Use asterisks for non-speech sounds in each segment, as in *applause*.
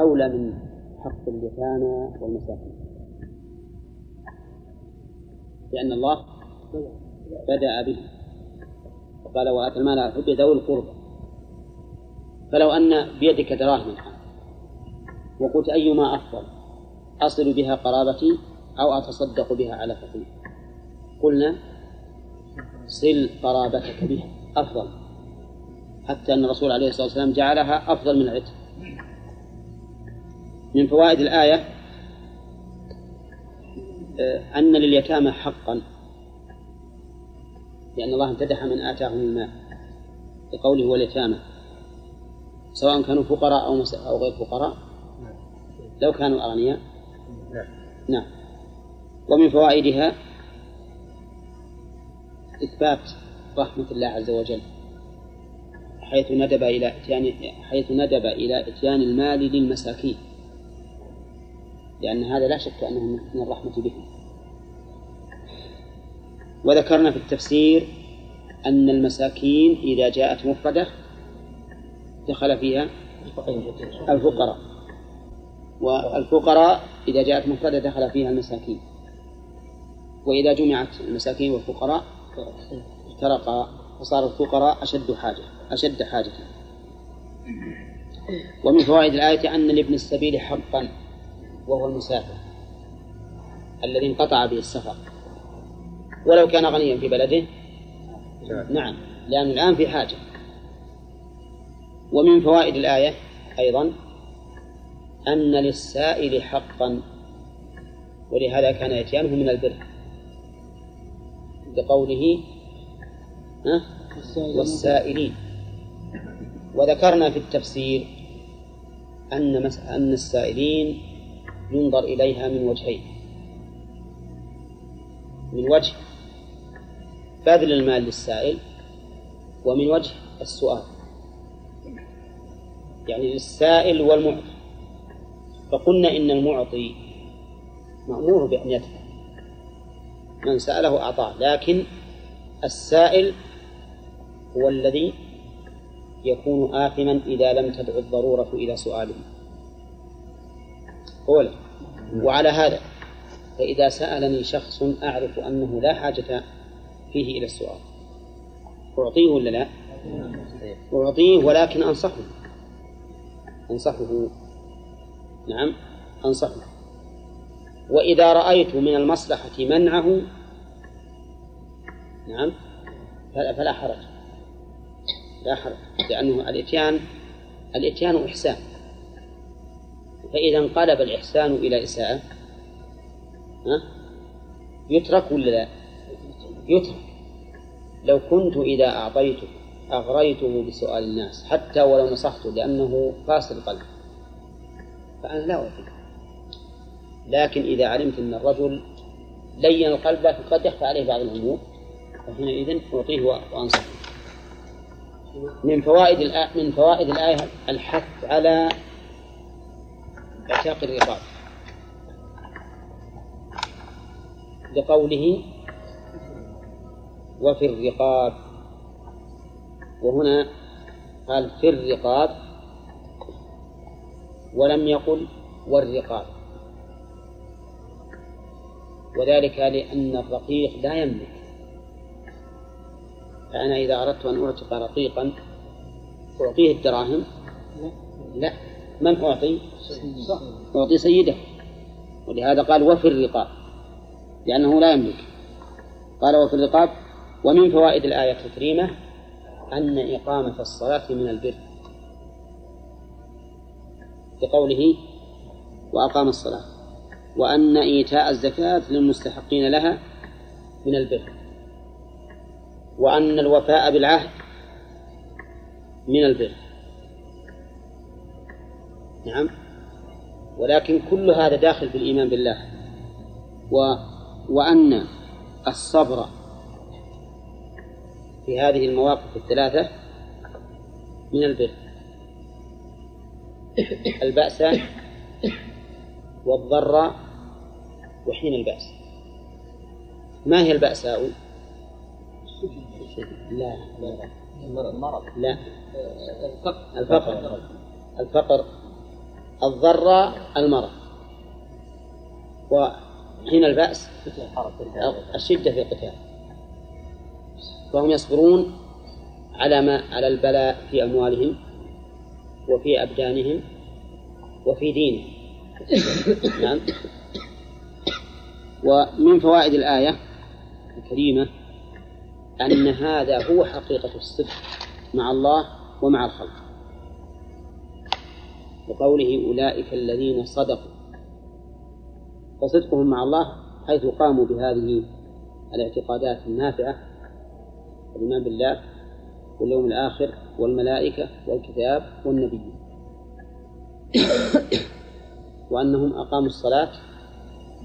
أولى من حق اليتامى والمساكين. لأن الله بدأ به. وقال وآتى المال على حب ذوي القربى. فلو أن بيدك دراهم وقلت أيما أفضل أصل بها قرابتي أو أتصدق بها على فقير؟ قلنا صل قرابتك بها أفضل. حتى أن الرسول عليه الصلاة والسلام جعلها أفضل من العتق. من فوائد الآية آه، أن لليتامى حقا لأن الله امتدح من آتاهم المال بقوله واليتامى سواء كانوا فقراء أو أو غير فقراء لو كانوا أغنياء. نعم. ومن فوائدها إثبات رحمة الله عز وجل حيث ندب إلى إتيان حيث ندب إلى إتيان المال للمساكين. لأن هذا لا شك أنه من الرحمة بهم. وذكرنا في التفسير أن المساكين إذا جاءت مفردة دخل فيها الفقراء. والفقراء إذا جاءت مفردة دخل فيها المساكين. وإذا جمعت المساكين والفقراء افترقا فصار الفقراء أشد حاجة أشد حاجة. ومن فوائد الآية أن لابن السبيل حقا. وهو المسافر الذي انقطع به السفر. ولو كان غنيا في بلده. نعم. لأنه الآن في حاجة. ومن فوائد الآية أيضا أن للسائل حقا ولهذا كان يتيانه من البر. بقوله والسائلين. وذكرنا في التفسير أن أن السائلين ينظر إليها من وجهين. من وجه بذل المال للسائل ومن وجه السؤال. يعني للسائل والمعطي. فقلنا إن المعطي مأمور بأن يدفع. من سأله أعطاه لكن السائل هو الذي يكون آثما إذا لم تدع الضرورة إلى سؤاله. أولا وعلى هذا فإذا سألني شخص أعرف أنه لا حاجة فيه إلى السؤال أعطيه ولا لا؟ أعطيه ولكن أنصحه. أنصحه. نعم أنصحه. وإذا رأيت من المصلحة منعه نعم فلا حرج. لا حرج لأنه الإتيان الإتيان إحسان. فإذا انقلب الإحسان إلى إساءة ها؟ يترك ولا لا؟ يترك لو كنت إذا أعطيته أغريته بسؤال الناس حتى ولو نصحته لأنه قاسي القلب فأنا لا أوفيه لكن إذا علمت أن الرجل لين القلب لكن قد يخفى عليه بعض الأمور فحينئذ أعطيه وأنصحه من فوائد الآية من فوائد الآية الحث على اعتاق الرقاب لقوله وفي الرقاب. وهنا قال في الرقاب. ولم يقل والرقاب. وذلك لأن الرقيق لا يملك. فأنا إذا أردت أن أعتق رقيقا أعطيه الدراهم. لا. من أعطي؟ أعطي سيده. ولهذا قال وفي الرقاب لأنه لا يملك. قال وفي الرقاب ومن فوائد الآية الكريمة أن إقامة الصلاة من البر. بقوله وأقام الصلاة وأن إيتاء الزكاة للمستحقين لها من البر وأن الوفاء بالعهد من البر. نعم. ولكن كل هذا داخل في الإيمان بالله. و وأن الصبر في هذه المواقف الثلاثة من البر. البأس والضر وحين البأس. ما هي البأساء؟ لا لا المرض. لا. الفقر. الفقر. الضراء المرض. وحين البأس الشدة في القتال. فهم يصبرون على ما على البلاء في أموالهم وفي أبدانهم وفي دينهم. نعم. ومن فوائد الآية الكريمة أن هذا هو حقيقة الصدق مع الله ومع الخلق. وقوله أولئك الذين صدقوا. فصدقهم مع الله حيث قاموا بهذه الاعتقادات النافعة. الإيمان بالله واليوم الآخر والملائكة والكتاب والنبي وأنهم أقاموا الصلاة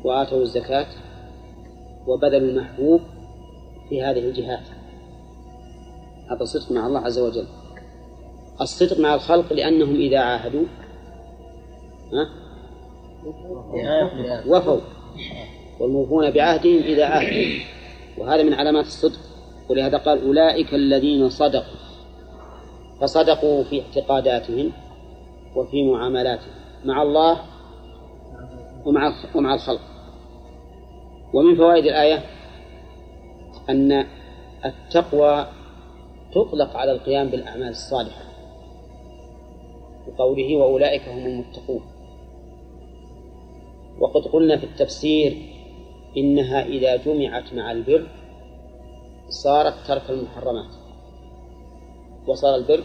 وآتوا الزكاة وبذلوا المحبوب في هذه الجهات. هذا الصدق مع الله عز وجل. الصدق مع الخلق لأنهم إذا عاهدوا؟ وفوا. والموفون بعهدهم إذا عاهدوا وهذا من علامات الصدق. ولهذا قال أولئك الذين صدقوا. فصدقوا في اعتقاداتهم وفي معاملاتهم مع الله ومع ومع الخلق. ومن فوائد الآية أن التقوى تطلق على القيام بالأعمال الصالحة. بقوله وأولئك هم المتقون. وقد قلنا في التفسير إنها إذا جمعت مع البر صارت ترك المحرمات. وصار البر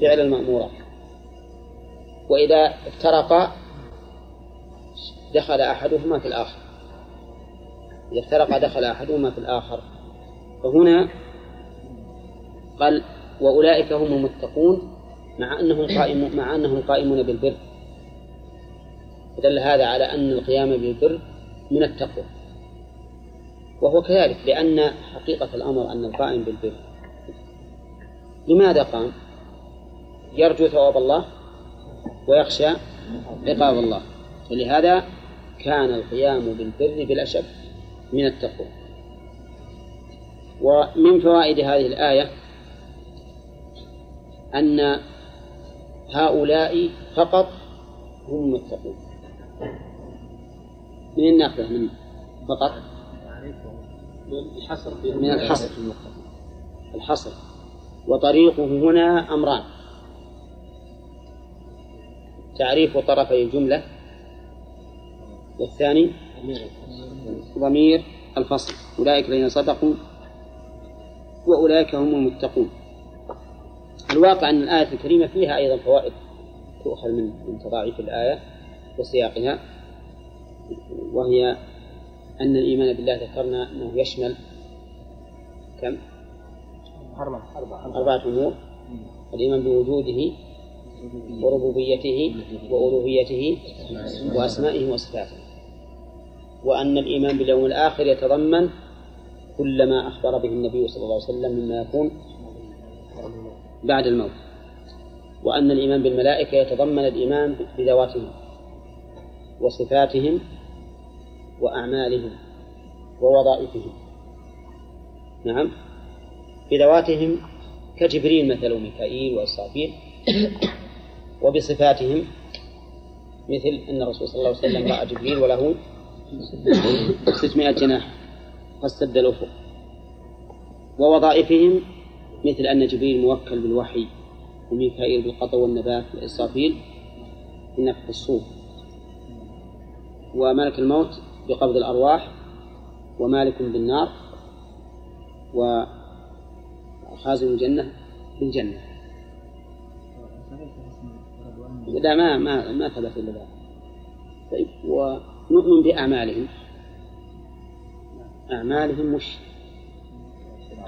فعل المأمورات وإذا افترقا دخل أحدهما في الآخر. إذا افترقا دخل أحدهما في الآخر. فهنا قال وأولئك هم المتقون مع أنهم قائمون مع أنهم قائمون بالبر. فدل هذا على أن القيام بالبر من التقوى. وهو كذلك لأن حقيقة الأمر أن القائم بالبر. لماذا قام؟ يرجو ثواب الله ويخشى عقاب الله. ولهذا كان القيام بالبر بلا شك من التقوى. ومن فوائد هذه الآية أن هؤلاء فقط هم المتقون. من الناخذة من فقط من الحصر. الحصر. وطريقه هنا أمران. تعريف طرفي الجملة. والثاني ضمير الفصل. أولئك الذين صدقوا وأولئك هم المتقون. الواقع أن الآية الكريمة فيها أيضا فوائد تؤخذ من من تضاعيف الآية. وسياقها وهي أن الإيمان بالله ذكرنا أنه يشمل كم؟ أربعة. أربعة أمور. الإيمان بوجوده وربوبيته وألوهيته وأسمائه وصفاته. وأن الإيمان باليوم الآخر يتضمن كل ما أخبر به النبي صلى الله عليه وسلم مما يكون بعد الموت. وأن الإيمان بالملائكة يتضمن الإيمان بذواتهم وصفاتهم وأعمالهم ووظائفهم. نعم. بذواتهم كجبريل مثل وميكائيل وإسرافيل. وبصفاتهم مثل أن الرسول صلى الله عليه وسلم رأى جبريل وله 600 جناح فاستد الأفق ووظائفهم مثل أن جبريل موكل بالوحي وميكائيل بالقطع والنبات وإسرافيل بنفخ الصور وملك الموت بقبض الأرواح ومالك بالنار وخازن الجنة بالجنة. لا ما ما ما ثبت إلا ذلك. طيب ونؤمن بأعمالهم. أعمالهم مش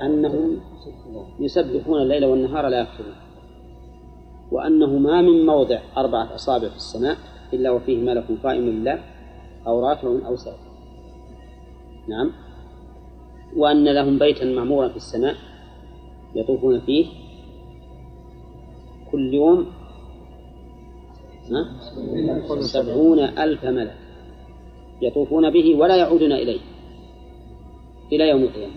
أنهم يسبحون الليل والنهار لا يكفرون وأنه ما من موضع أربعة أصابع في السماء إلا وفيه ملك قائم لله. أو رافع أو سائل نعم. وأن لهم بيتا معمورا في السماء يطوفون فيه كل يوم سبعون ألف ملك يطوفون به ولا يعودون إليه إلى يوم القيامة.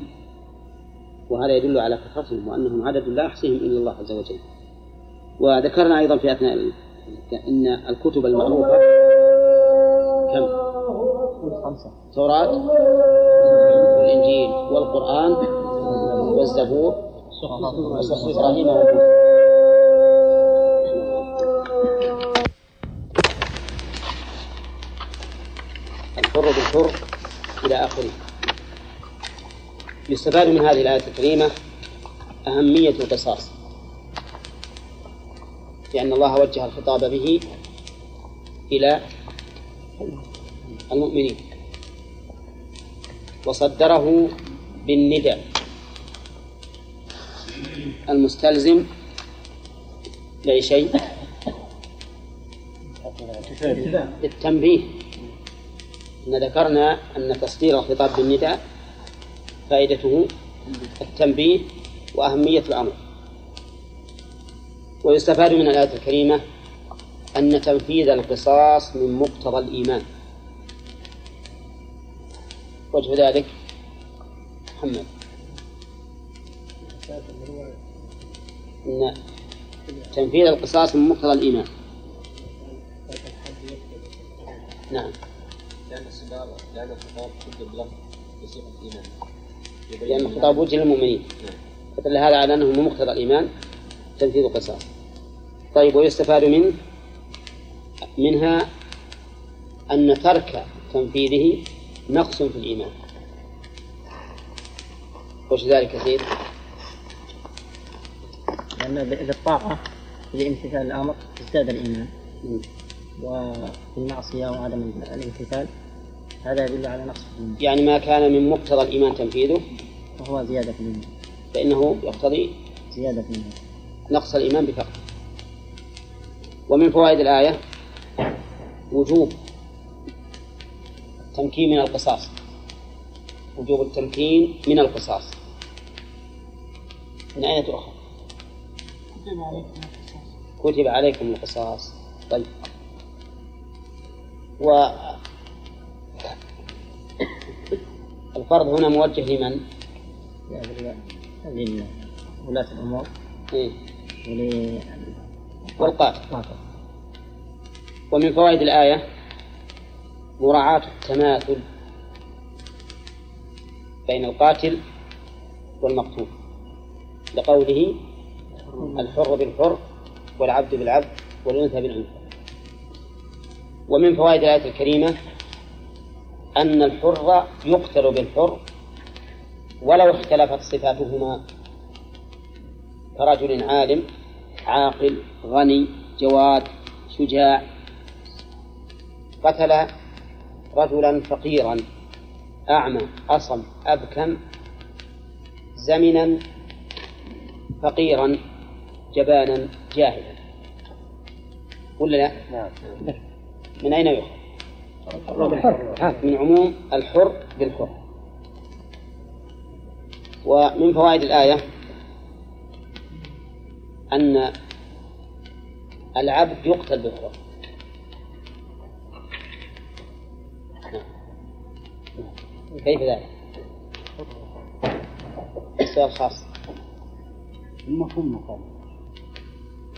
وهذا يدل على كثرتهم وأنهم عدد لا يحصيهم إلا الله عز وجل. وذكرنا أيضا في أثناء أن الكتب المعروفة كم؟ التوراة والإنجيل والقرآن والزبور. وصحف إبراهيم الحر بالحر إلى آخره. يستفاد من هذه الآية الكريمة أهمية القصاص. لأن الله وجه الخطاب به إلى المؤمنين. وصدره بالندى المستلزم لأي شيء؟ للتنبيه إن ذكرنا أن تصدير الخطاب بالندى فائدته التنبيه وأهمية الأمر. ويستفاد من الآية الكريمة أن تنفيذ القصاص من مقتضى الإيمان. وجه ذلك محمد. أن تنفيذ القصاص من مقتضى الإيمان. نعم. لأن السباب لأن الخطاب بلفظ بصيغة الإيمان. لأن الخطاب وجه للمؤمنين. فدل هذا على أنه من مقتضى الإيمان تنفيذ القصاص. طيب ويستفاد منه منها أن ترك تنفيذه نقص في الإيمان. وش ذلك كثير؟ لأن بالطاعة لامتثال الأمر ازداد الإيمان. والمعصية وعدم الامتثال هذا يدل على نقص الإيمان. يعني ما كان من مقتضى الإيمان تنفيذه؟ وهو زيادة في الإيمان. فإنه يقتضي زيادة في الإيمان. نقص الإيمان بفقد ومن فوائد الآية وجوب التمكين من القصاص. وجوب التمكين من القصاص. من أين تؤخذ؟ كتب عليكم القصاص. طيب. و *coughs* الفرض هنا موجه لمن؟ لولاة الأمور. إيه؟ والقاتل. ومن فوائد الآية؟ مراعاة التماثل بين القاتل والمقتول لقوله الحر بالحر والعبد بالعبد والأنثى بالأنثى. ومن فوائد الآية الكريمة أن الحر يقتل بالحر ولو اختلفت صفاتهما كرجل عالم عاقل غني جواد شجاع قتل رجلا فقيرا أعمى أصم أبكم زمنا فقيرا جبانا جاهلا. ولا لا؟ نعم. من أين يؤخذ؟ من عموم الحر بالحر ومن فوائد الآية أن العبد يقتل بالحر كيف ذلك؟ السؤال خاص. المفهوم مقام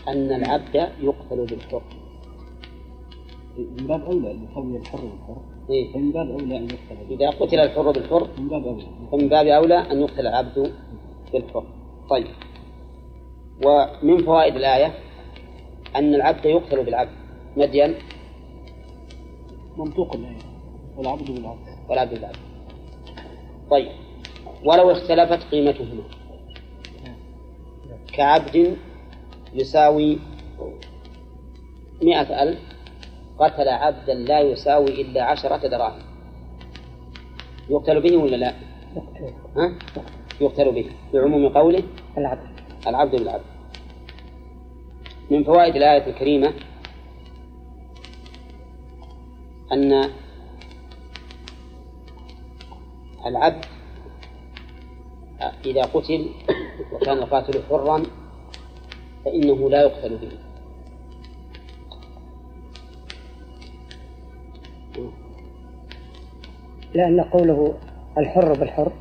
أن العبد يقتل بالحر. من باب أولى أن يسوي الحر بالحر. إيه؟ فمن باب أولى أن يقتل إذا قتل الحر بالحر من باب أولى. فمن باب أولى أن يقتل العبد بالحر. طيب. ومن فوائد الآية أن العبد يقتل بالعبد. مديا؟ منطوق الآية. والعبد بالعبد. والعبد بالعبد. طيب. ولو اختلفت قيمتهما. كعبد يساوي مئة ألف قتل عبدا لا يساوي إلا عشرة دراهم. يقتل به ولا لا؟ ها؟ يقتل به بعموم قوله؟ العبد. العبد بالعبد. من فوائد الآية الكريمة أن العبد إذا قتل وكان القاتل حرا فإنه لا يقتل به. لأن قوله الحر بالحر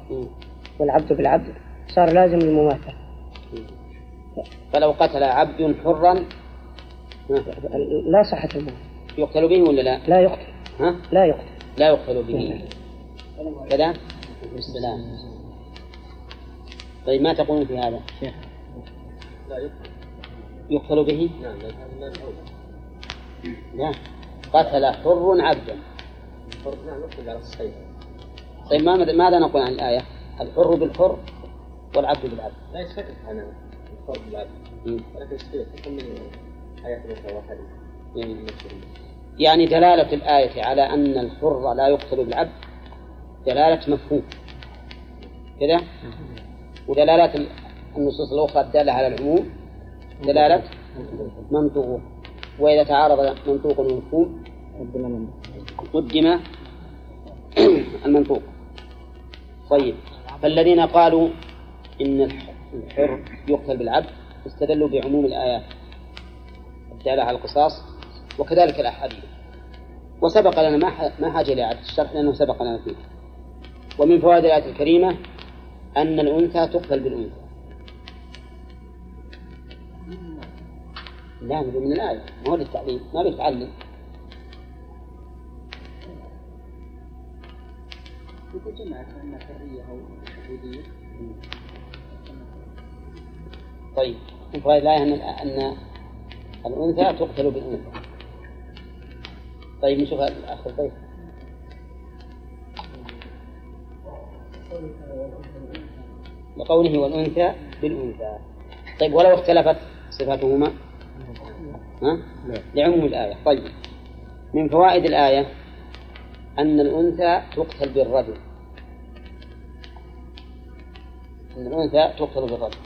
والعبد بالعبد صار لازم المماثلة فلو قتل عبد حرا لا صحة الموت يقتل به ولا لا؟ لا يقتل. ها؟ لا يقتل. لا يقتل به. كذا؟ السلام. طيب ما تقولون في هذا؟ لا يقتل. يقتل به؟ نعم لا قتل حر عبدا الفرق نعم يقتل على الصحيح. طيب ما ماذا نقول عن الآية؟ الحر بالحر والعبد بالعبد. لا يختلف عن الفرق بالعبد. ولكن تكون من آيات يعني يعني دلالة الآية على أن الحر لا يقتل بالعبد دلالة مفهوم. كذا؟ ودلالة النصوص الأخرى الدالة على العموم. دلالة منطوق. وإذا تعارض منطوق ومفهوم قدم المنطوق. طيب. فالذين قالوا إن الحر يقتل بالعبد استدلوا بعموم الآيات. الدالة على القصاص وكذلك الأحاديث. وسبق لنا ما حاجة إلى إعادة الشرح لأنه سبق لنا فيه. ومن فوائد الآية الكريمة أن الأنثى تقتل بالأنثى. لا من الآية ما هو للتعليم ما بيتعلم طيب من فوائد الآية أن أن الأنثى تقتل بالأنثى. طيب نشوف الأخ الضيف لقوله والأنثى بالأنثى. طيب ولو اختلفت صفاتهما؟ ها؟ لعموم الآية. طيب من فوائد الآية أن الأنثى تقتل بالرجل. أن الأنثى تقتل بالرجل.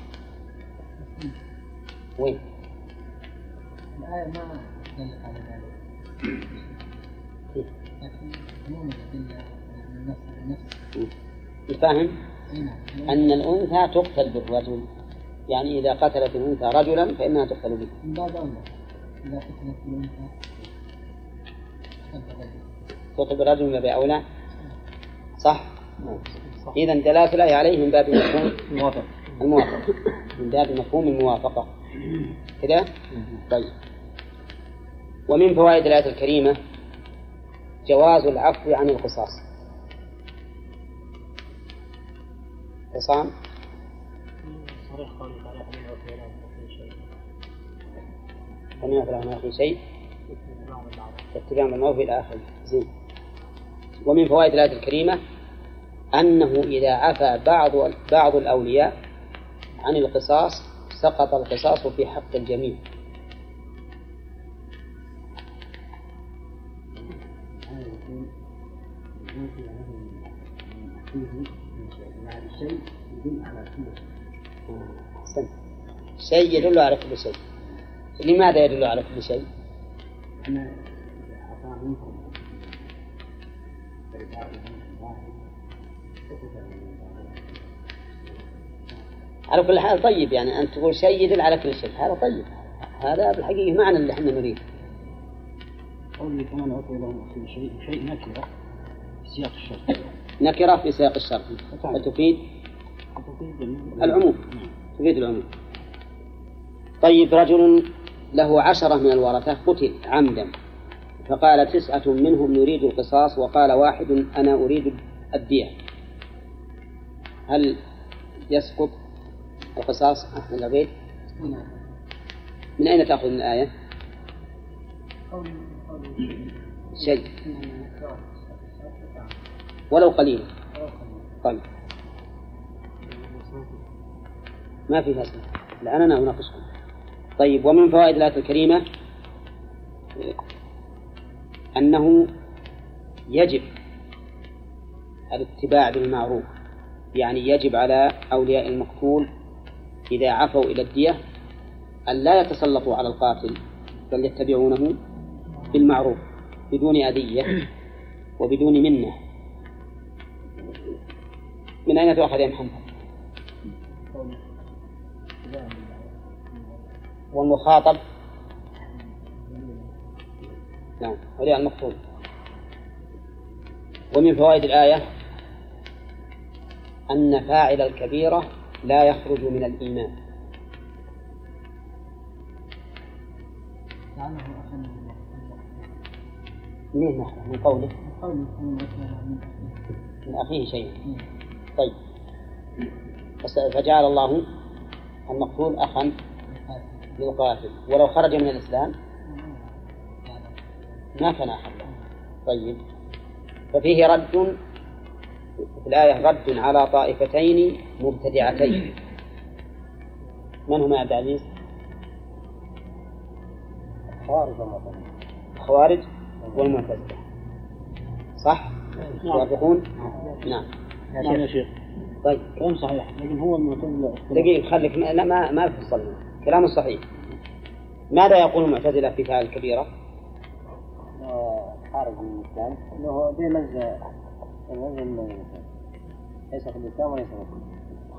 وين؟ الآية ما دلت على ذلك. لكن عموم الأدلة من النفس النفس. فاهم؟ نعم أن الأنثى تقتل بالرجل. يعني إذا قتلت الأنثى رجلا فإنها تقتل به. من باب أولى إذا قتلت الأنثى تقتل بالرجل. من باب أولى صح؟ إذا دلالة الآية عليه من باب مفهوم. موافق. الموافقة. من باب مفهوم الموافقة. كذا؟ طيب. ومن فوائد الآية الكريمة جواز العفو عن القصاص. عصام صريح فمن عفي له في شيء اتباعا بالمعروف إلى آخره. زين. ومن فوائد الآية الكريمة أنه إذا عفى بعض بعض الأولياء عن القصاص سقط القصاص في حق الجميع. أحسنت. شيء يدل على كل شيء. لماذا يدل على كل شيء؟ على كل حال طيب يعني أن تقول شيء يدل على كل شيء. هذا طيب. هذا بالحقيقة معنى اللي إحنا نريد قولي كمان عطي له في شيء شيء نكرة سياق الشرط. نكرة في سياق الشرط وتفيد العموم. تفيد العموم. طيب رجل له عشرة من الورثة قتل عمدا فقال تسعة منهم نريد القصاص وقال واحد أنا أريد الدية. هل يسقط القصاص؟ أحمد العبيد. من أين تأخذ من الآية شيء. ولو قليلا طيب. ما في فصل الآن أنا أناقشكم. طيب ومن فوائد الآية الكريمة؟ أنه يجب الاتباع بالمعروف. يعني يجب على أولياء المقتول إذا عفوا إلى الدية أن لا يتسلطوا على القاتل بل يتبعونه بالمعروف بدون أذية وبدون منة. من أين تؤخذ يا محمد؟ والمخاطب؟ نعم ولي المقصود. ومن فوائد الآية أن فاعل الكبيرة لا يخرج من الإيمان. من قوله؟ من قوله. من أخيه شيئا. طيب. فجعل الله المقتول أخا للقاتل ولو خرج من الإسلام ما كان له طيب. ففيه رد في الآية رد على طائفتين مبتدعتين. من هما يا عبد العزيز؟ خوارج الخوارج والمعتزلة. صح؟ يوافقون؟ نعم. نعم يا شيخ. طيب كلام صحيح. لكن هو المعتزلة دقيقة خليك. ما ما ما فصلنا كلام صحيح. ماذا يقول المعتزلة في فعل الكبيرة؟ خارج من الإسلام. أنه بمنزل المنزل ليس في الإسلام وليس في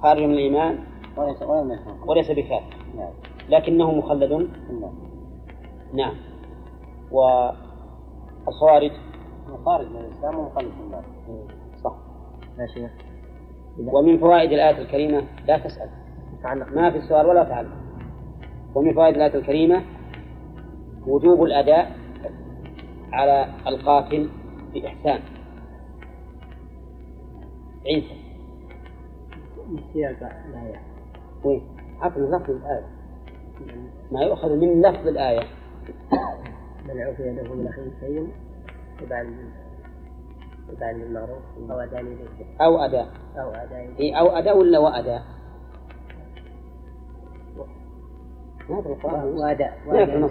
خارج من الإيمان؟ وليس الكفر وليس بكافر. نعم. لكنه مخلد؟ نعم. نعم. والخوارج؟ خارج من الإسلام ومخلد في النار. يا شيخ. ومن فوائد الآية الكريمة لا تسأل. متعلق ما في سؤال ولا تعلق. ومن فوائد الآية الكريمة وجوب الأداء على القاتل بإحسان. عيسى. سياق الآية. وين؟ عفوا لفظ الآية. ما يؤخذ من لفظ الآية. من عفي له من أخيه شيء يبان أو إليه أو أداء. أو إليه إيه أو أداء ولا وأداء؟ ما أدري القرآن. وأداء. في وأداء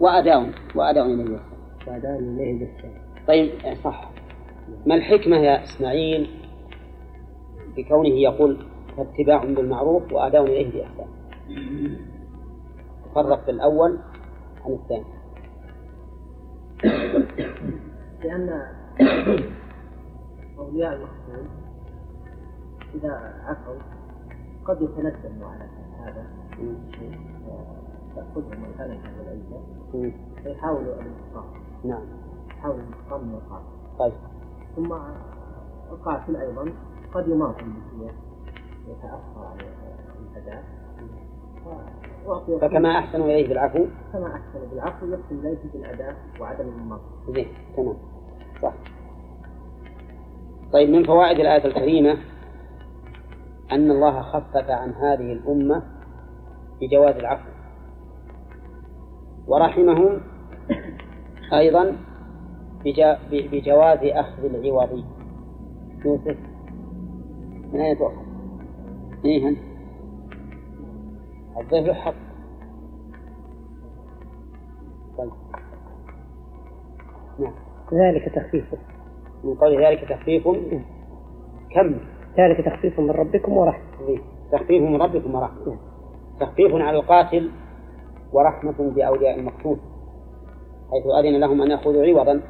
وأداء. وأداء إليه. وأدان إليه طيب صح. ما الحكمة يا إسماعيل في كونه يقول فاتباع بالمعروف وأداء إليه بإحسان. فرق في الأول عن الثاني. لأن أولياء المقتول إذا عفوا قد يتندموا على هذا. تأخذهم الغنم هذا العزة. مم. فيحاولوا الانتقام نعم. يحاولوا الانتقام من القاتل. طيب. ثم القاتل أيضا قد يماطل بالسيف يتأخر عن الأداء فكما أحسنوا إليه بالعفو. كما أحسن بالعفو يحسن إليه بالأداء وعدم المماطلة زين تمام. صح. طيب من فوائد الآية الكريمة أن الله خفف عن هذه الأمة بجواز العفو. ورحمهم أيضا بجواز أخذ العوض. يوسف من أين تؤخذ؟ إيه؟ الضيف له حق. طيب. نعم. ذلك تخفيف. من قول ذلك تخفيف. كم؟ ذلك تخفيف من ربكم ورحمة. إيه؟ تخفيف من ربكم ورحمة. تخفيف على القاتل ورحمة بأولياء المقتول حيث أذن لهم أن يأخذوا عوضا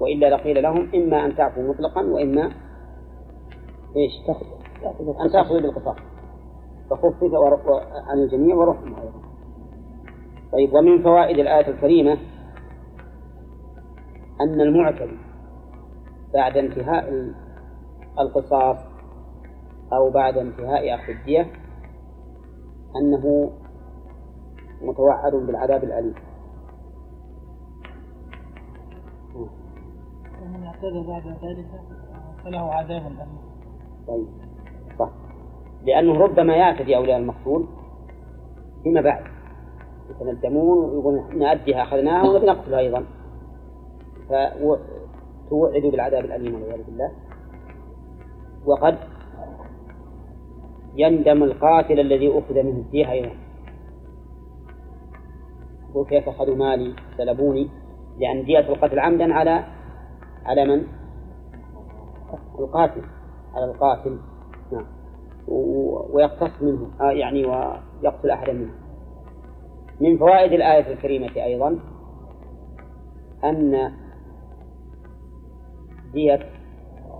وإلا لقيل لهم إما أن تعفوا مطلقا وإما إيش؟ أن تأخذوا بالقصاص. فخفف عن الجميع ورحمة أيضا. طيب ومن فوائد الآية الكريمة أن المعتدي بعد انتهاء ال- القصاص أو بعد انتهاء أخذ الدية أنه متوعد بالعذاب الأليم. ومن اعتدى بعد ذلك فله عذاب أليم. طيب. لأنه ربما يعتدي أولياء المقتول فيما بعد. يتندمون ويقولون نأديها أخذناها ونبي نقتلها أيضا. فتوعدوا بالعذاب الأليم والعياذ بالله. وقد يندم القاتل الذي أخذ منه الدية أيضا يقول كيف أخذوا مالي؟ سلبوني. لأن دية القتل عمدا على على من؟ القاتل. على القاتل. ويقتص منه آه يعني ويقتل أحدا منهم. من فوائد الآية الكريمة أيضا أن دية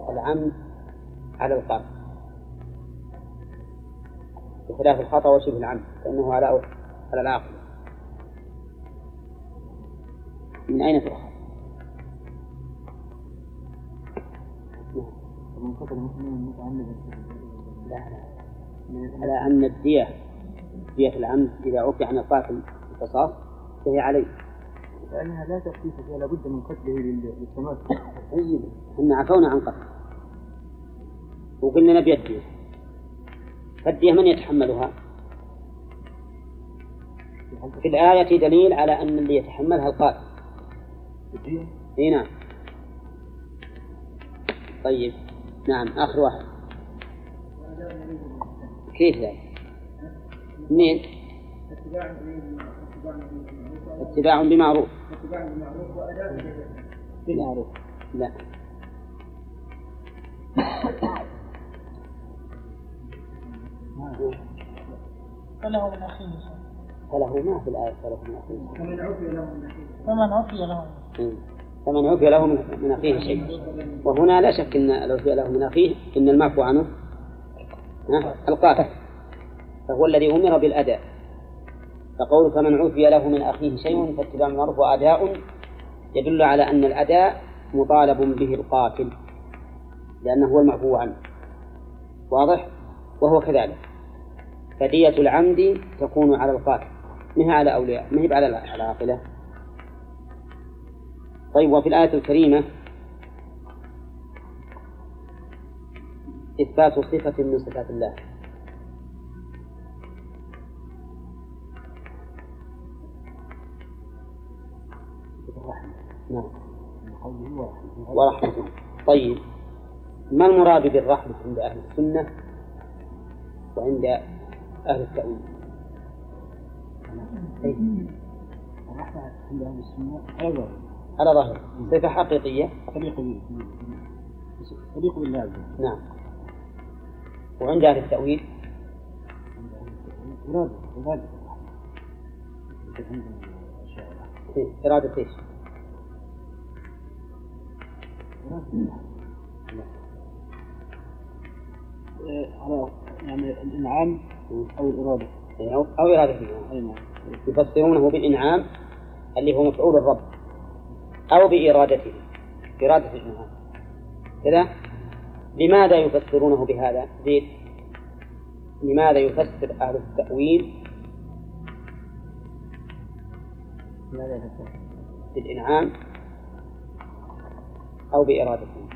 العمد على القاتل بخلاف الخطأ وشبه العمد فإنه على على العاقل. من أين تؤخذ؟ من قتل لا لا على أن الدية دية العمد إذا عفي عن القاتل القصاص فهي عليه. لأنها لا تخفيف فيها لابد من قتله لل- للتماسك. طيب إحنا عفونا عن قتل. وقلنا نبي الدية. فالدية من يتحملها؟ في الآية دليل على أن اللي يتحملها القاتل. الدية؟ إي نعم. طيب نعم آخر واحد. كيف ذلك؟ منين؟ اتباع بمعروف. بالمعروف لا. فله من أخيه. فله ما في الآية؟ فله من أخيه. فمن عفي له من أخيه. فمن عفي له. مم. فمن عفي له من أخيه شيء. وهنا لا شك أن لو عفي له من أخيه إن المعفو عنه القاتل. فهو الذي أمر بالأداء. فقول فمن عفي له من أخيه شيء فاتباع المعروف وأداء يدل على أن الأداء مطالب به القاتل. لأنه هو المعفو عنه. واضح؟ وهو كذلك. فدية العمد تكون على القاتل. ما على أولياء؟ ما هي على العاقلة؟ طيب وفي الآية الكريمة إثبات صفة من صفات الله. نعم. ورحمة. طيب. ما المراد بالرحمة عند أهل السنة وعند أهل التأويل؟ الرحمة عند أهل السنة أيضا على ظاهر. صفة حقيقية. تليق به تليق بالله. عز وجل نعم. وعند أهل التأويل؟ إرادة إرادة. إيه؟ إرادة إيش؟ إيه، على يعني الإنعام أو الإرادة. إيه، أو أو إرادة. الإنعام نعم. يفسرونه بالإنعام اللي هو مفعول الرب أو بإرادته. إرادة الإنعام. كذا؟ لماذا يفسرونه بهذا؟ زيد. لماذا يفسر أهل التأويل؟ ماذا يفسر؟ بالإنعام أو بإرادته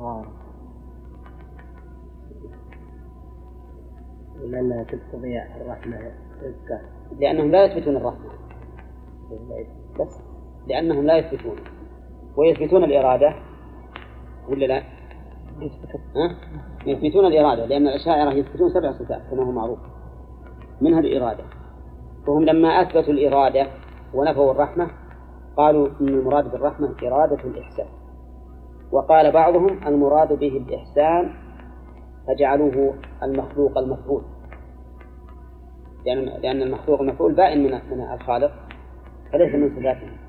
آه. لأنها تستطيع الرحمة. رزقه لأنهم لا يثبتون الرحمة. بس لأنهم لا يثبتون. ويثبتون الإرادة ولا لا؟ يثبتون الإرادة لأن الأشاعرة يثبتون سبع صفات كما هو معروف. منها الإرادة. فهم لما أثبتوا الإرادة ونفوا الرحمة قالوا إن المراد بالرحمة إرادة الإحسان. وقال بعضهم المراد به الإحسان فجعلوه المخلوق المفعول. لأن لأن المخلوق المفعول بائن من الخالق فليس من صفاته.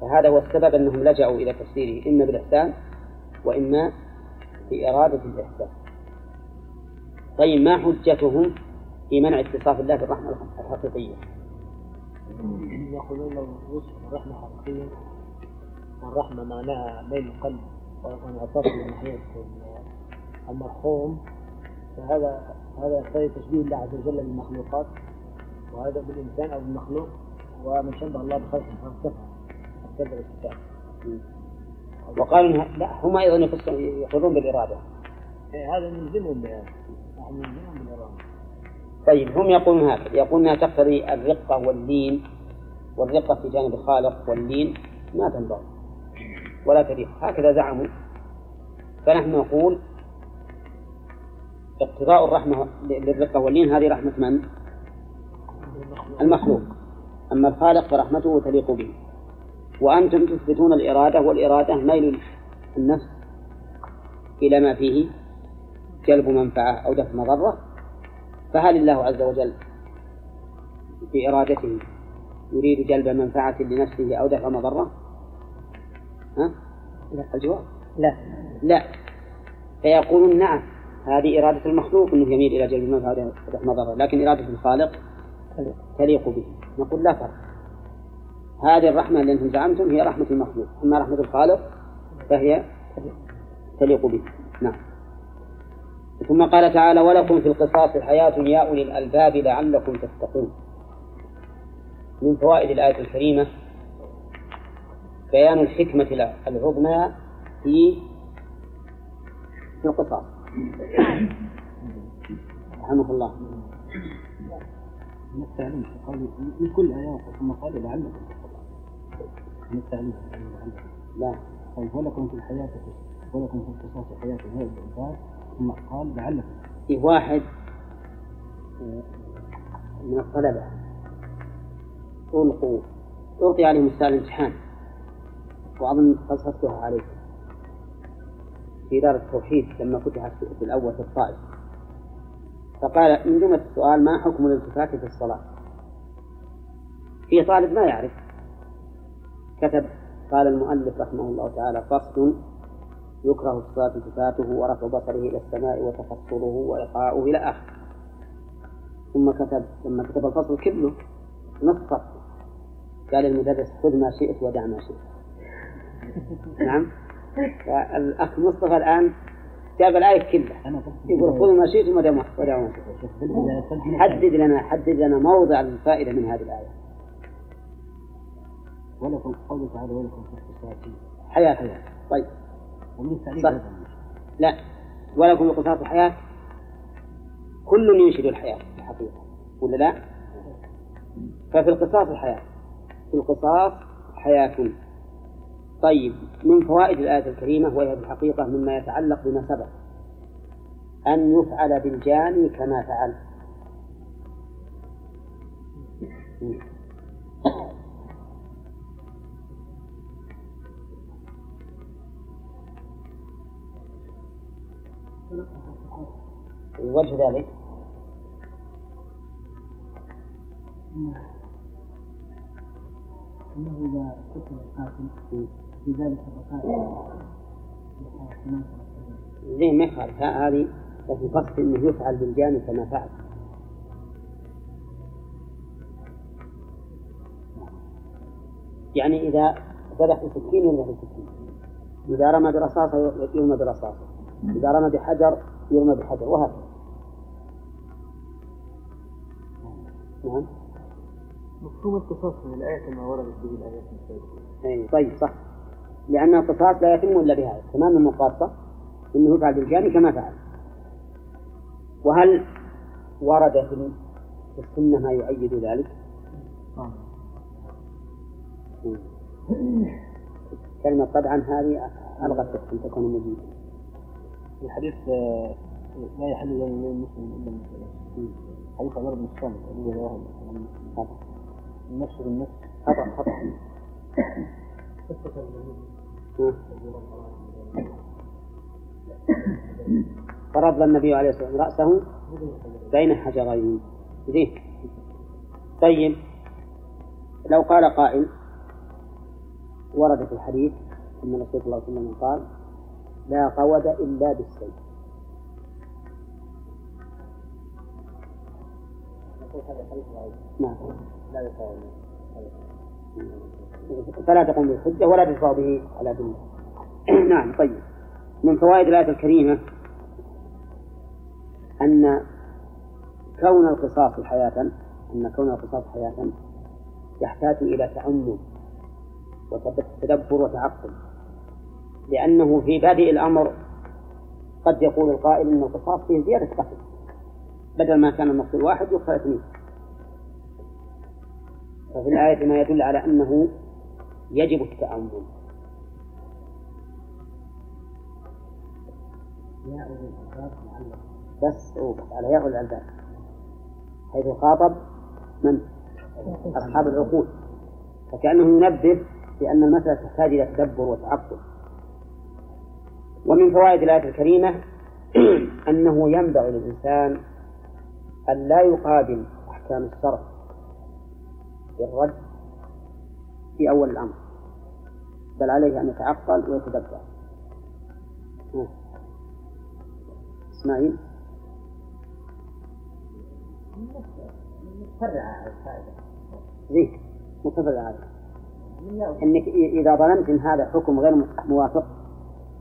فهذا هو السبب أنهم لجأوا إلى تفسيره إما بالإحسان وإما بإرادة الإحسان. طيب ما حجتهم في منع اتصاف الله بالرحمة الحقيقية؟ يقولون لو وصف الرحمة حقيقية والرحمة معناها ميل القلب وانعطاف من ناحية المرحوم فهذا هذا يقتضي تشبيه الله عز وجل بالمخلوقات وهذا بالإنسان أو بالمخلوق ومن شبه الله بخلقه فارتفع ارتفع الكتاب وقالوا لا هم أيضا يفسرون- يقولون بالإرادة. إيه، هذا نلزمهم نلزمهم بالإرادة. طيب هم يقولون هكذا. يقولون إنها تقتضي الرقة واللين والرقة في جانب الخالق واللين. ما تنبغي. ولا تليق هكذا زعموا. فنحن نقول اقتضاء الرحمة للرقة واللين هذه رحمة من؟ المخلوق. أما الخالق فرحمته تليق به. وأنتم تثبتون الإرادة والإرادة ميل النفس إلى ما فيه جلب منفعة أو دفع مضرة فهل الله عز وجل بإرادته يريد جلب منفعة لنفسه أو دفع مضرة؟ ها؟ لا الجواب. لا. لا. فيقولون نعم هذه إرادة المخلوق أنه يميل إلى جلب المنفعة ودفع مضرة لكن إرادة الخالق تليق به. نقول لا فرق. هذه الرحمة اللي أنتم زعمتم هي رحمة المخلوق أما رحمة الخالق فهي تليق به. نعم. ثم قال تعالى ولكم في القصاص حياة يا أولي الألباب لعلكم تتقون. من فوائد الآية الكريمة بيان الحكمة العظمى في في القصاص. رحمه الله. من التعليم قال من كل آيات ثم قال لعلكم من التعليم لا. طيب ولكم في الحياة ولكم في القصاص حياة هذه العباد ثم قال لعلكم. في واحد من الطلبة. ألقوا ألقي عليهم السؤال الامتحان. وأظن قصصتها عليكم في دار التوحيد لما فتحت في الأول في الطائف. فقال من جملة السؤال ما حكم الالتفات في الصلاة؟ في طالب ما يعرف. كتب قال المؤلف رحمه الله تعالى فصل يكره الصلاة التفاته ورفع بصره إلى السماء وتفصله وإلقاؤه إلى آخره. ثم كتب لما كتب الفصل كله نص فصل. قال المدرس خذ ما شئت ودع ما شئت. نعم. الأخ مصطفى الآن جاب الآية كلها. يقول خذوا ما شئتم ودعوا ما شئتم حدد لنا حدد لنا موضع الفائدة من هذه الآية. ولكم قوله تعالى ولكم في القصاص حياة حياة. طيب. ومن صح. لا. ولكم القصاص حياة كل ينشد الحياة في الحقيقة. ولا لا؟ ففي القصاص حياة في القصاص حياة. طيب. من فوائد الآية الكريمة وهي في الحقيقة مما يتعلق بما سبق. أن يفعل بالجاني كما فعل. وجه ذلك. أنه إذا قتل القاتل في ذلك الركائع زين ما يخالف ها- هذه لكن قصد إنه يفعل بالجاني كما فعل. يعني إذا ذبح بسكين يرمى بسكين إذا رمى برصاصة يرمى برصاصة. إذا رمى بحجر يرمى بحجر. وهكذا. نعم. مفهوم القصاص من الآية كما وردت به الآيات السابقة. أي طيب صح. لأن القصاص لا يتم إلا بهذا تمام المقاصة أنه يفعل بالجاني كما فعل. وهل ورد في السنة ما يؤيد ذلك؟ مم. *coughs* كلمة طبعا هذه ألغت أن تكون مجيدة. الحديث آه، لا يحل دم المسلم إلا من ثلاث حديث عمر بن الصامت الذي رواه النفس بالنفس خطأ خطأ. فرض النبي عليه الصلاة والسلام رأسه بين حجرين زين. طيب. لو قال قائل ورد في الحديث أن الرسول صلى الله عليه وسلم قال لا قود إلا بالسيف. نعم. فلا تقوم بالحجة ولا تدفع به على دنيا *clears throat* نعم طيب. من فوائد الآية الكريمة أن كون القصاص حياة أن كون القصاص حياة يحتاج إلى تأمل وتدبر وتعقل. لأنه في بادئ الأمر قد يقول القائل أن القصاص فيه زيادة قتل بدل ما كان المقتول واحد يقتل اثنين ففي الآية ما يدل على أنه يجب التأمل. بس على ياء الألباب حيث خاطب من؟ أصحاب العقول. فكأنه ينبه بأن المسألة تحتاج إلى تدبر وتعقل. ومن فوائد الآية الكريمة *clears throat* أنه ينبغي للإنسان أن لا يقابل أحكام الشرع بالرد في أول الأمر بل عليه أن يتعقل ويتدبر. ها. إسماعيل؟ فرع على الفائدة. زين متفق عليه إنك إذا ظننت إن هذا حكم غير موافق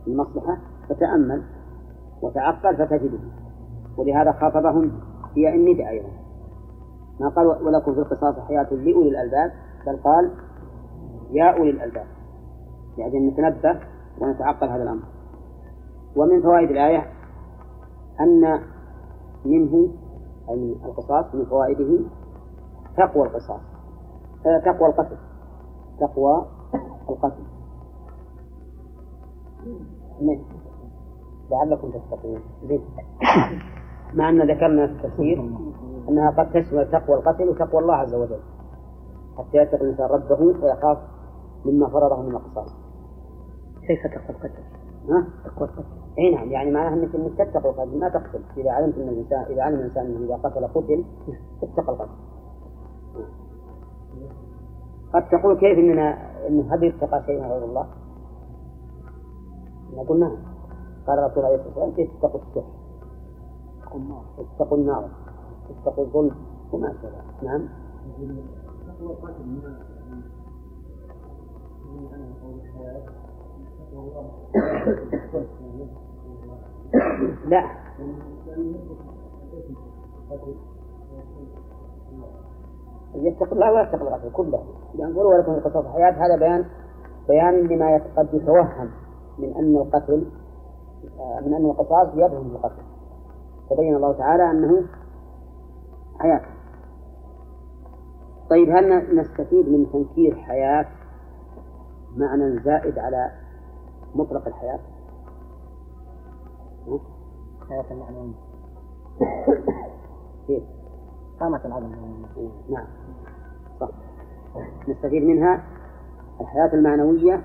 للمصلحة فتأمل وتعقل فتجده. ولهذا خاطبهم في النداء أيضا. ما قال ولكم في القصاص حياة لأولي الألباب بل قال يا أولي الألباب. يعني نتنبه ونتعقل هذا الأمر. ومن فوائد الآية أن منه أي من القصاص من فوائده تقوى القصاص. تقوى القتل. تقوى القتل. نعم. لعلكم تتقون. مع أن ذكرنا في التفسير أنها قد تشمل تقوى القتل وتقوى الله عز وجل حتى يتقي الإنسان ربه ويخاف مما فرضه من القصاص كيف تقوى القتل؟ ها؟ تقوى القتل إي نعم يعني معناها أنك إنك تتقي القتل ما تقتل إذا علمت أن الانسان إذا علم الإنسان أنه إذا قتل قتل اتقى القتل قد تقول كيف اننا إنه هل يتقى شيء غير الله؟ نقول نعم قال الرسول عليه الصلاة والسلام اتقوا السحر اتقوا النار اتقوا الظلم وما أشبه نعم. لا. يتق الله ولا يتق الغفل كله. لأن قولوا ولكم القصاص حياة هذا بيان بيان لما قد يتوهم من أن القتل من أن القصاص يدعم القتل. فبين الله تعالى أنه حياة. طيب هل نستفيد من تنكير حياة معنى زائد على مطلق الحياة؟ حياة المعنوية *coughs* كيف؟ قامة العدم. نعم. صح. نستفيد منها الحياة المعنوية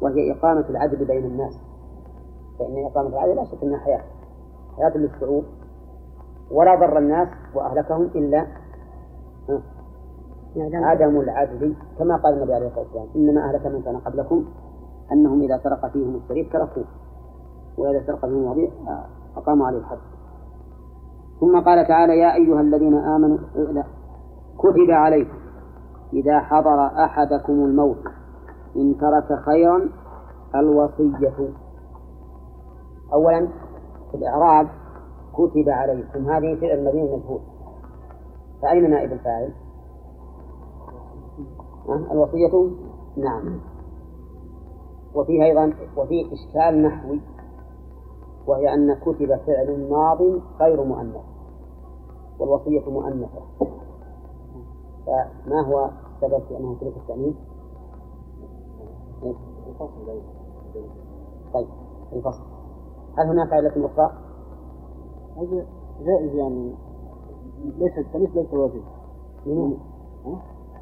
وهي إقامة العدل بين الناس. فإن إقامة العدل لا شك أنها حياة. حياة للشعوب ولا ضر الناس وأهلكهم إلا عدم العدل كما قال النبي عليه الصلاة والسلام إنما أهلك من كان قبلكم أنهم إذا سرق فيهم الشريف تركوه وإذا سرق فيهم الوضيع أقاموا عليه الحد. ثم قال تعالى يا أيها الذين آمنوا لا كتب عليكم إذا حضر أحدكم الموت إن ترك خيرا الوصية. أولا في الإعراب كتب عليكم. هذه فعل المبني المجهول فأين نائب الفاعل؟ الوصية؟ نعم. وفيه أيضا وفيه إشكال نحوي وهي أن كتب فعل ماض غير مؤنث والوصية مؤنثة. فما هو السبب في أنه ترك التأنيث؟ طيب الفصل. هل هناك علة أخرى؟ هذا جائز يعني ليس التأنيث ليس واجب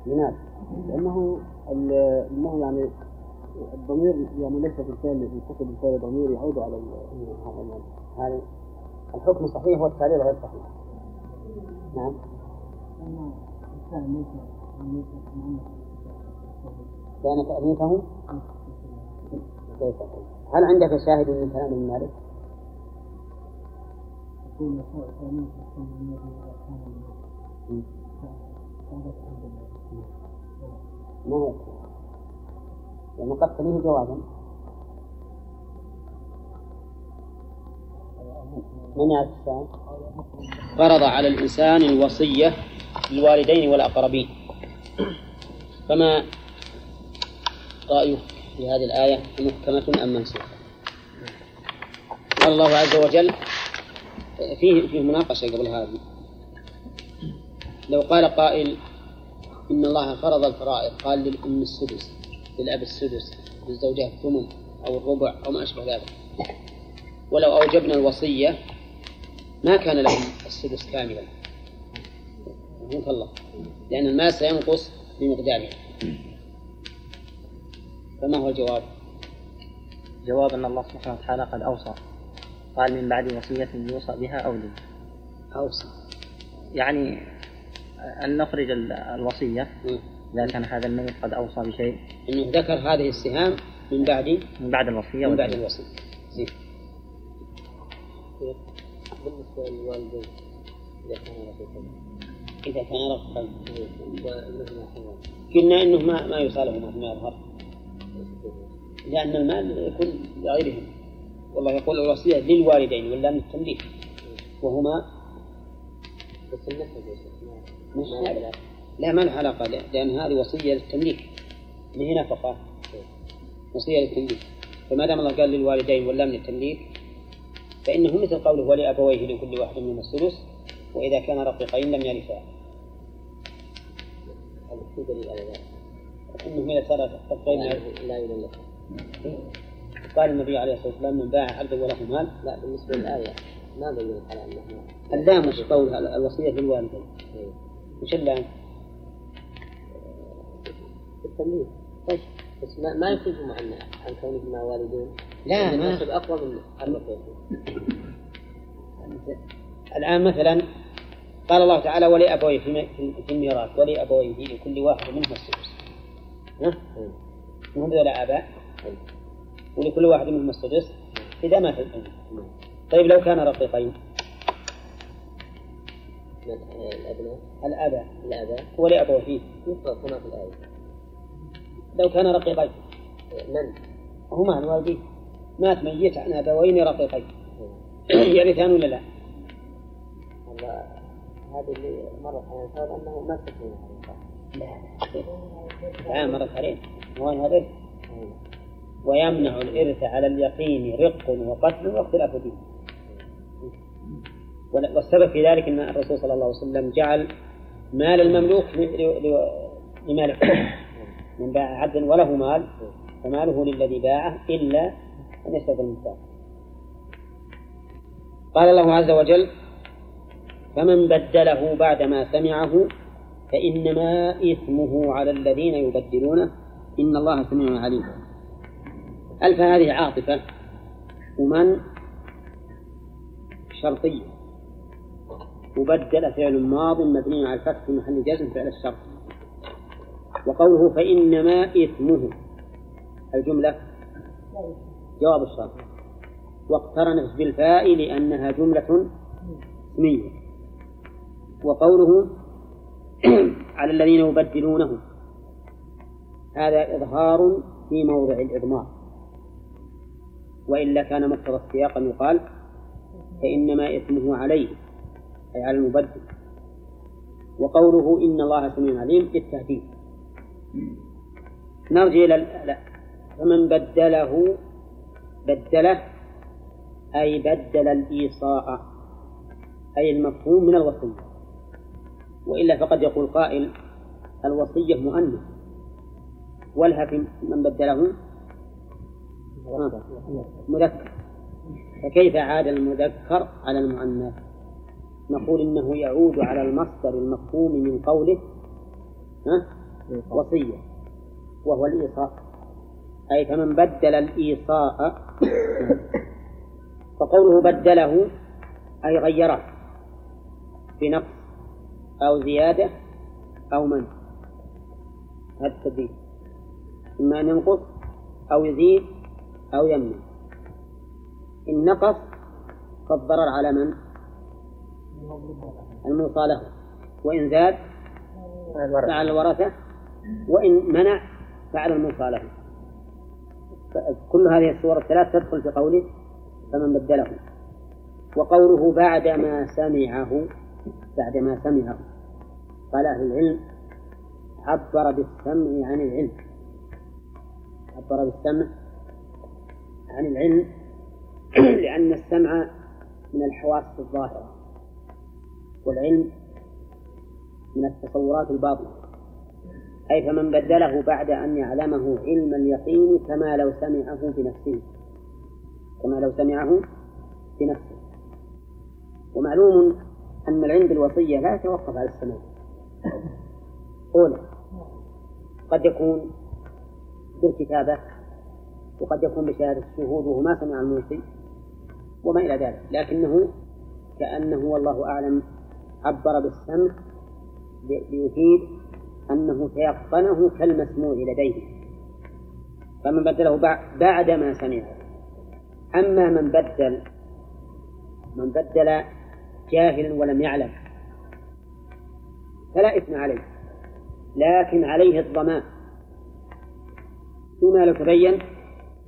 لماذا؟ لأنه أنه يعني الضمير يعني ليس في الفعل يتصل بالفعل ضمير يعود على هذا الحكم صحيح والتعليل غير صحيح. نعم. كان تأنيثه هل عندك شاهد من كلام ابن مالك؟ ما هو؟ لأنه قد تليه جوابا من يعرف؟ فرض على الإنسان الوصية للوالدين والأقربين. فما رأيك في هذه الآية محكمة أم منسوخة؟ قال الله عز وجل فيه فيه مناقشة قبل هذه. لو قال قائل إن الله فرض الفرائض قال للأم السدس للأب السدس للزوجة الثمن أو الربع أو ما أشبه ذلك. ولو أوجبنا الوصية ما كان لهم السدس كاملا. رحمك الله. لأن المال سينقص بمقداره. فما هو الجواب؟ جواب أن الله سبحانه وتعالى قد أوصى. قال من بعد وصية يوصى بها أو لي أوصى. يعني أن نخرج الوصية. إذا كان هذا الميت قد أوصى بشيء. أنه ذكر هذه السهام من بعد من بعد الوصية من بعد الوصية. زين. بالنسبة للوالدين إذا كان إذا كان رفقا قلنا إنه ما ما يصالحهما فيما يظهر. لأن المال يكون لغيرهم. والله يقول الوصية للوالدين ولا من التمليك وهما بس مش لا. لا ما له علاقة لأن هذه وصية للتمليك. ما هي نفقة وصية للتمليك. فما دام الله قال للوالدين ولا من التمليك فإنه مثل قوله ولأبويه لكل واحد منهما السدس وإذا كان رقيقين لم يرثا. هذا في دليل على ذلك؟ إنه إذا صار رقيقين لا- لا يملك قال النبي عليه الصلاة والسلام من باع عبدا وله مال. لا بالنسبة للآية ما دليل على أنه اللام وش قول الوصية للوالدين إيه. وش اللام؟ التمليك. طيب بس ما ما يخرجهم عن عن كونهما والدين لا، ما- أقوى من الآن مثلا قال الله تعالى ولأبويه في الميراث ولأبويه لكل واحد منهما السدس. ها؟ وهم ذولا آباء. ولكل واحد منهما السدس إذا مات الأم طيب لو كان رقيقين. من الأبناء؟ الآباء. الآباء. ولأبويه يفرق هنا في الآية. لو كان رقيقين. من؟ هما الوالدين مات ميت عن أبوين رقيقين. *clears throat* يرثان ولا لا؟ هذا هذه اللي مرت على أنه ما تكون الآن مرت عليه هو هذا. ويمنع الإرث على اليقين رق وقتل واختلاف دين وال- والسبب في ذلك أن الرسول صلى الله عليه وسلم جعل مال المملوك لمال. من باع عبدا وله مال فماله للذي باعه إلا أن يشترط المختار قال الله عز وجل فمن بدله بعدما سمعه فإنما إثمه على الذين يبدلونه. إن الله سميع عليم. ألف هذه عاطفة. ومن؟ شرطية وبدل فعل ماض مبني على الفتح في محل جزم فعل الشرط. وقوله فإنما إثمه. الجملة؟ جواب الشرط. واقترنت بالفاء لأنها جملة اسمية. وقوله *clears throat* على الذين يبدلونه. هذا إظهار في موضع الإضمار. وإلا كان مقتضى السياق أن يقال فإنما إثمه عليه أي على المبدل. وقوله إن الله سميع عليم للتهديد. نرجع إلى لا فمن بدله بدله أي بدل الإيصاء أي المفهوم من الوصية. وإلا فقد يقول قائل الوصية مؤنث. ولها في من بدله؟ مذكر. فكيف عاد المذكر على المؤنث؟ نقول إنه يعود على المصدر المفهوم من قوله ها؟ وصية. وهو الإيصاء. أي فمن بدل الإيصاء فقوله بدله أي غيره بنقص أو زيادة أو منع. هذا التبديل إما أن ينقص أو يزيد أو يمنع. إن نقص فالضرر على من؟ الموصى له وإن زاد فعلى الورثة. وإن منع فعلى الموصى له كل هذه الصور الثلاث تدخل في قوله فمن بدله. وقوله بعدما سمعه بعدما سمعه. قال أهل العلم عبر بالسمع عن العلم. عبر بالسمع عن العلم *clears throat* لأن السمع من الحواس الظاهرة والعلم من التصورات الباطنة. أي فمن بدله بعد أن يعلمه علم اليقين كما لو سمعه بنفسه كما لو سمعه بنفسه. ومعلوم أن العلم بالوصية لا يتوقف على السماع. أولى قد يكون بالكتابة وقد يكون بشهادة الشهود وهو ما سمع الموصي وما إلى ذلك لكنه كأنه والله أعلم عبر بالسمع ليفيد أنه تيقنه كالمسموع لديه. فمن بدله بعد ما سمعه أما من بدل من بدل جاهلا ولم يعلم فلا إثم عليه. لكن عليه الضمان. فيما لو تبين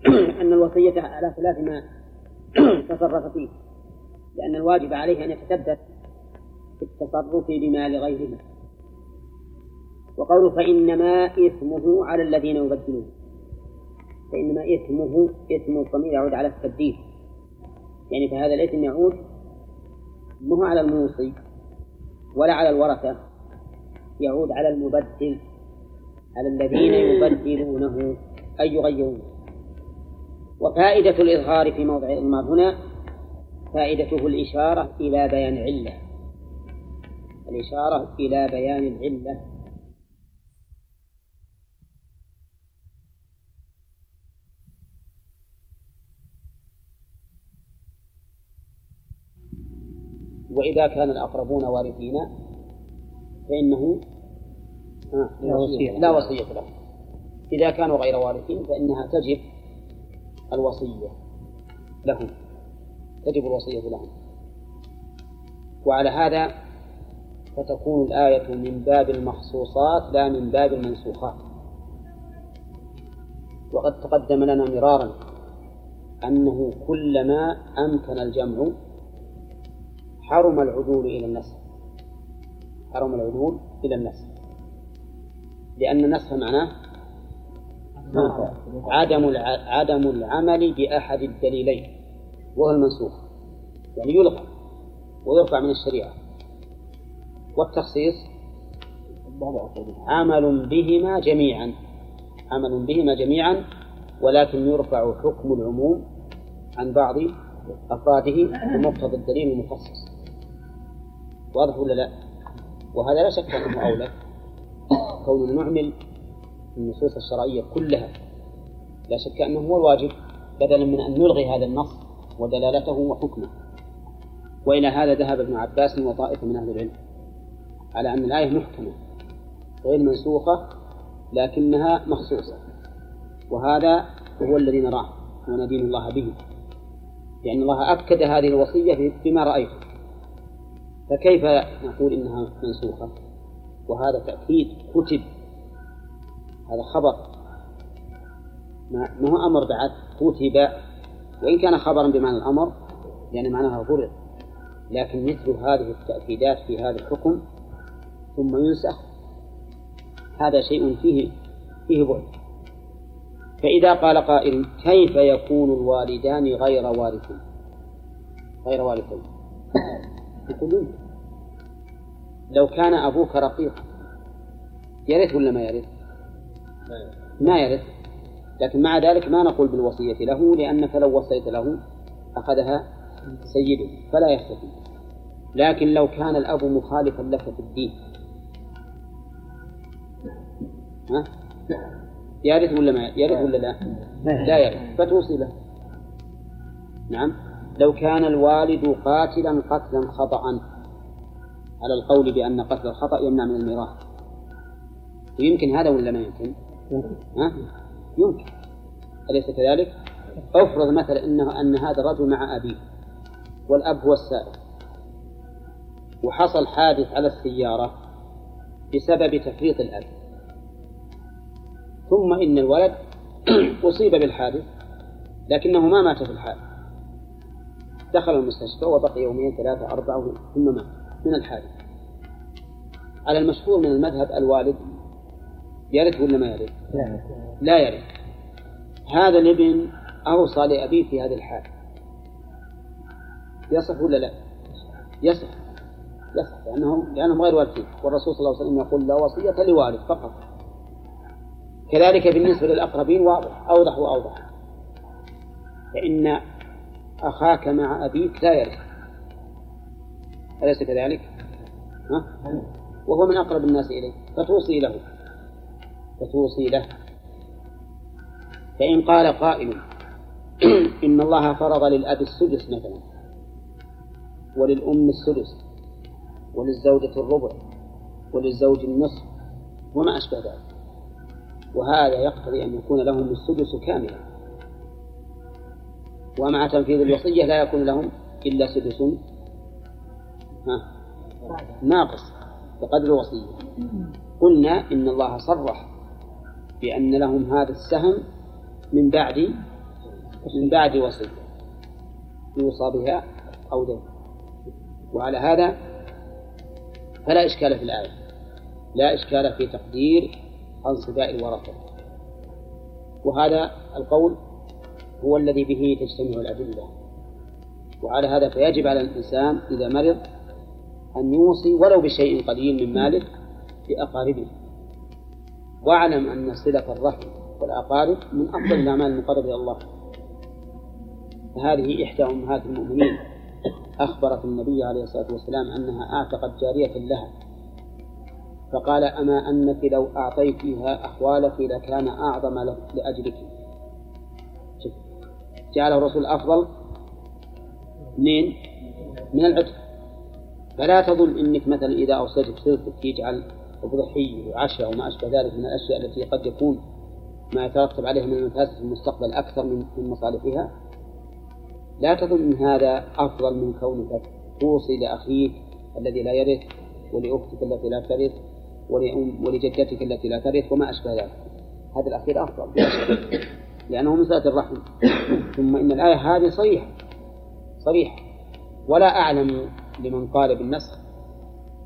*clears throat* أن الوصية على خلاف ما *clears throat* تصرف فيه. لأن الواجب عليه أن يتثبت في التصرف بمال غيره وقوله فإنما إثمه على الذين يبدلون. فإنما إثمه إثم الضمير يعود على التبديل. يعني فهذا الإثم يعود مو على الموصي ولا على الورثة يعود على المبدل على الذين يبدلونه أي يغيرونه وفائدة الإظهار في موضع الإضمار هنا فائدته الإشارة إلى بيان العلة الإشارة إلى بيان العلة. وإذا كان الأقربون وارثين فإنه لا وصية له. إذا كانوا غير وارثين فإنها تجب الوصية لهم. تجب الوصية لهم. وعلى هذا فتكون الآية من باب المخصوصات لا من باب المنسوخات. وقد تقدم لنا مرارا أنه كلما أمكن الجمع حرم العدول إلى النسخ حرم العدول إلى النسخ لأن النسخ معناه عدم عدم العمل بأحد الدليلين وهو المنسوخ. يعني يلغى ويرفع من الشريعة. والتخصيص عمل بهما جميعا. عمل بهما جميعا ولكن يرفع حكم العموم عن بعض أفراده بمقتضى الدليل المخصص. واضح ولا لا؟ وهذا لا شك أنه أولى. كوننا نعمل النصوص الشرعية كلها. لا شك أنه هو الواجب بدلا من أن نلغي هذا النص ودلالته وحكمه. وإلى هذا ذهب ابن عباس وطائفة من أهل العلم على أن الآية محكمة غير منسوخة لكنها مخصوصة. وهذا هو الذي نراه وندين الله به لأن الله أكد هذه الوصية بما رأيته. فكيف نقول إنها منسوخة؟ وهذا تأكيد كتب هذا خبر. ما هو أمر بعد؟ كتب وإن كان خبرا بمعنى الأمر يعني معناها فرض لكن مثل هذه التأكيدات في هذا الحكم ثم ينسخ هذا شيء فيه فيه بعد. فإذا قال قائل كيف يكون الوالدان غير وارثين؟ غير وارثين. يقول لو كان أبوك رقيق يرث ولا ما يرث؟ ما يرث. لكن مع ذلك ما نقول بالوصية له لأنك لو وصيت له أخذها سيده فلا يستفيد. لكن لو كان الأب مخالفا لك في الدين. ها؟ يرث ولا ما يرث ولا لا؟ لا يرث. فتوصي له. نعم. لو كان الوالد قاتلا قتلا خطأ على القول بأن قتل الخطأ يمنع من الميراث يمكن هذا ولا ما يمكن؟ ها؟ يمكن أليس كذلك؟ افرض مثلا انه أن هذا الرجل مع أبيه والأب هو السائق وحصل حادث على السيارة بسبب تفريط الأب ثم إن الولد *clears throat* أصيب بالحادث لكنه ما مات في الحادث دخل المستشفى وبقي يومين ثلاثة أربعة ثم مات من الحادث على المشهور من المذهب الوالد يرث ولا ما يرث؟ لا يرث. هذا الابن أوصى لأبيه في هذه الحال يصح ولا لا؟ يصح. يصح لأنهم لأنهم غير وارثين. والرسول صلى الله عليه وسلم يقول لا وصية لوالد فقط. كذلك بالنسبة للأقربين واضح أوضح وأوضح. فإن أخاك مع أبيك لا يرث. أليس كذلك؟ ها؟ وهو من أقرب الناس إليه. فتوصي له. فتوصي له. فإن قال قائل *clears throat* إن الله فرض للأب السدس مثلا وللأم السدس وللزوجة الربع وللزوج النصف وما أشبه ذلك. وهذا يقتضي أن يكون لهم السدس كاملا. ومع تنفيذ الوصية لا يكون لهم إلا سدس. ناقص بقدر الوصية. قلنا إن الله صرح بأن لهم هذا السهم من بعد من بعد وصية. يوصى بها أو دين وعلى هذا فلا إشكال في الآية. لا إشكال في تقدير أنصباء الورثة وهذا القول هو الذي به تجتمع الأدلة. وعلى هذا فيجب على الإنسان إذا مرض أن يوصي ولو بشيء قليل من ماله لأقاربه واعلم أن صلة الرحم والأقارب من أفضل الأعمال المقربة إلى الله. فهذه إحدى أمهات المؤمنين أخبرت النبي عليه الصلاة والسلام أنها أعتقت جارية لها فقال أما أنك لو أعطيتها أخوالك لكان أعظم لأجلك. جعله الرسول أفضل من من العتق. فلا تظن إنك مثلا إذا اوصيت بصلتك يجعل اضحيه وعشاء وما أشبه ذلك من الأشياء التي قد يكون ما يترتب عليها من المفاسد في المستقبل أكثر من من مصالحها. لا تظن إن هذا أفضل من كونك توصي لأخيك الذي لا يرث ولأختك التي لا ترث ولجدتك التي لا ترث وما أشبه ذلك. هذا الأخير أفضل. لأنه من صلة الرحم. ثم إن الآية هذه صريحة. صريحة. ولا أعلم لمن قال بالنسخ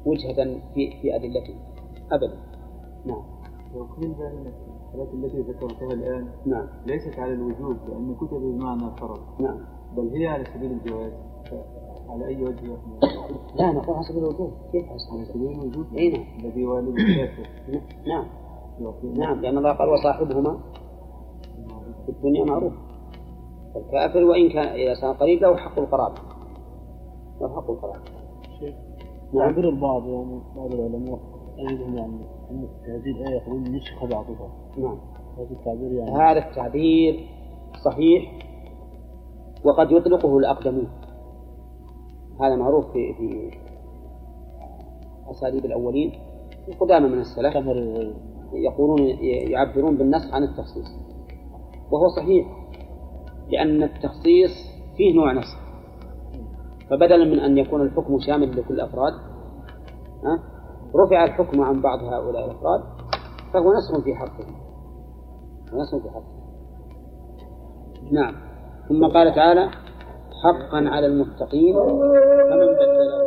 وجهة في في أدلته. أبدا. نعم. وقيل الحالات التي ذكرتها الآن نعم. ليست على الوجوب لأن كتب بمعنى الفرض نعم. بل هي على سبيل الجواز. على أي وجه؟ لا نقول على سبيل الوجوب. كيف على سبيل الوجوب؟ أي نعم. الذي والد الكافر. نعم. نعم لأن الله قال وصاحبهما في الدنيا معروف. الكافر وإن كان إذا كان قريب له حق القرابة. حق القرابة نعم. تعبير البعض يعني بعض العلماء أيضا يعني أن هذه الآية يقولون نسخ بعضها. نعم. هذا التعبير يعني. هذا التعبير صحيح وقد يطلقه الأقدمون هذا معروف في في أساليب الأولين. القدامى من السلف يقولون يعبرون بالنسخ عن التخصيص. وهو صحيح لأن التخصيص فيه نوع نسخ. فبدلا من أن يكون الحكم شامل لكل الأفراد رفع الحكم عن بعض هؤلاء الأفراد فهو نسخ في حقهم نسخ في حقهم نعم. ثم قال تعالى حقا على المتقين فمن بدله.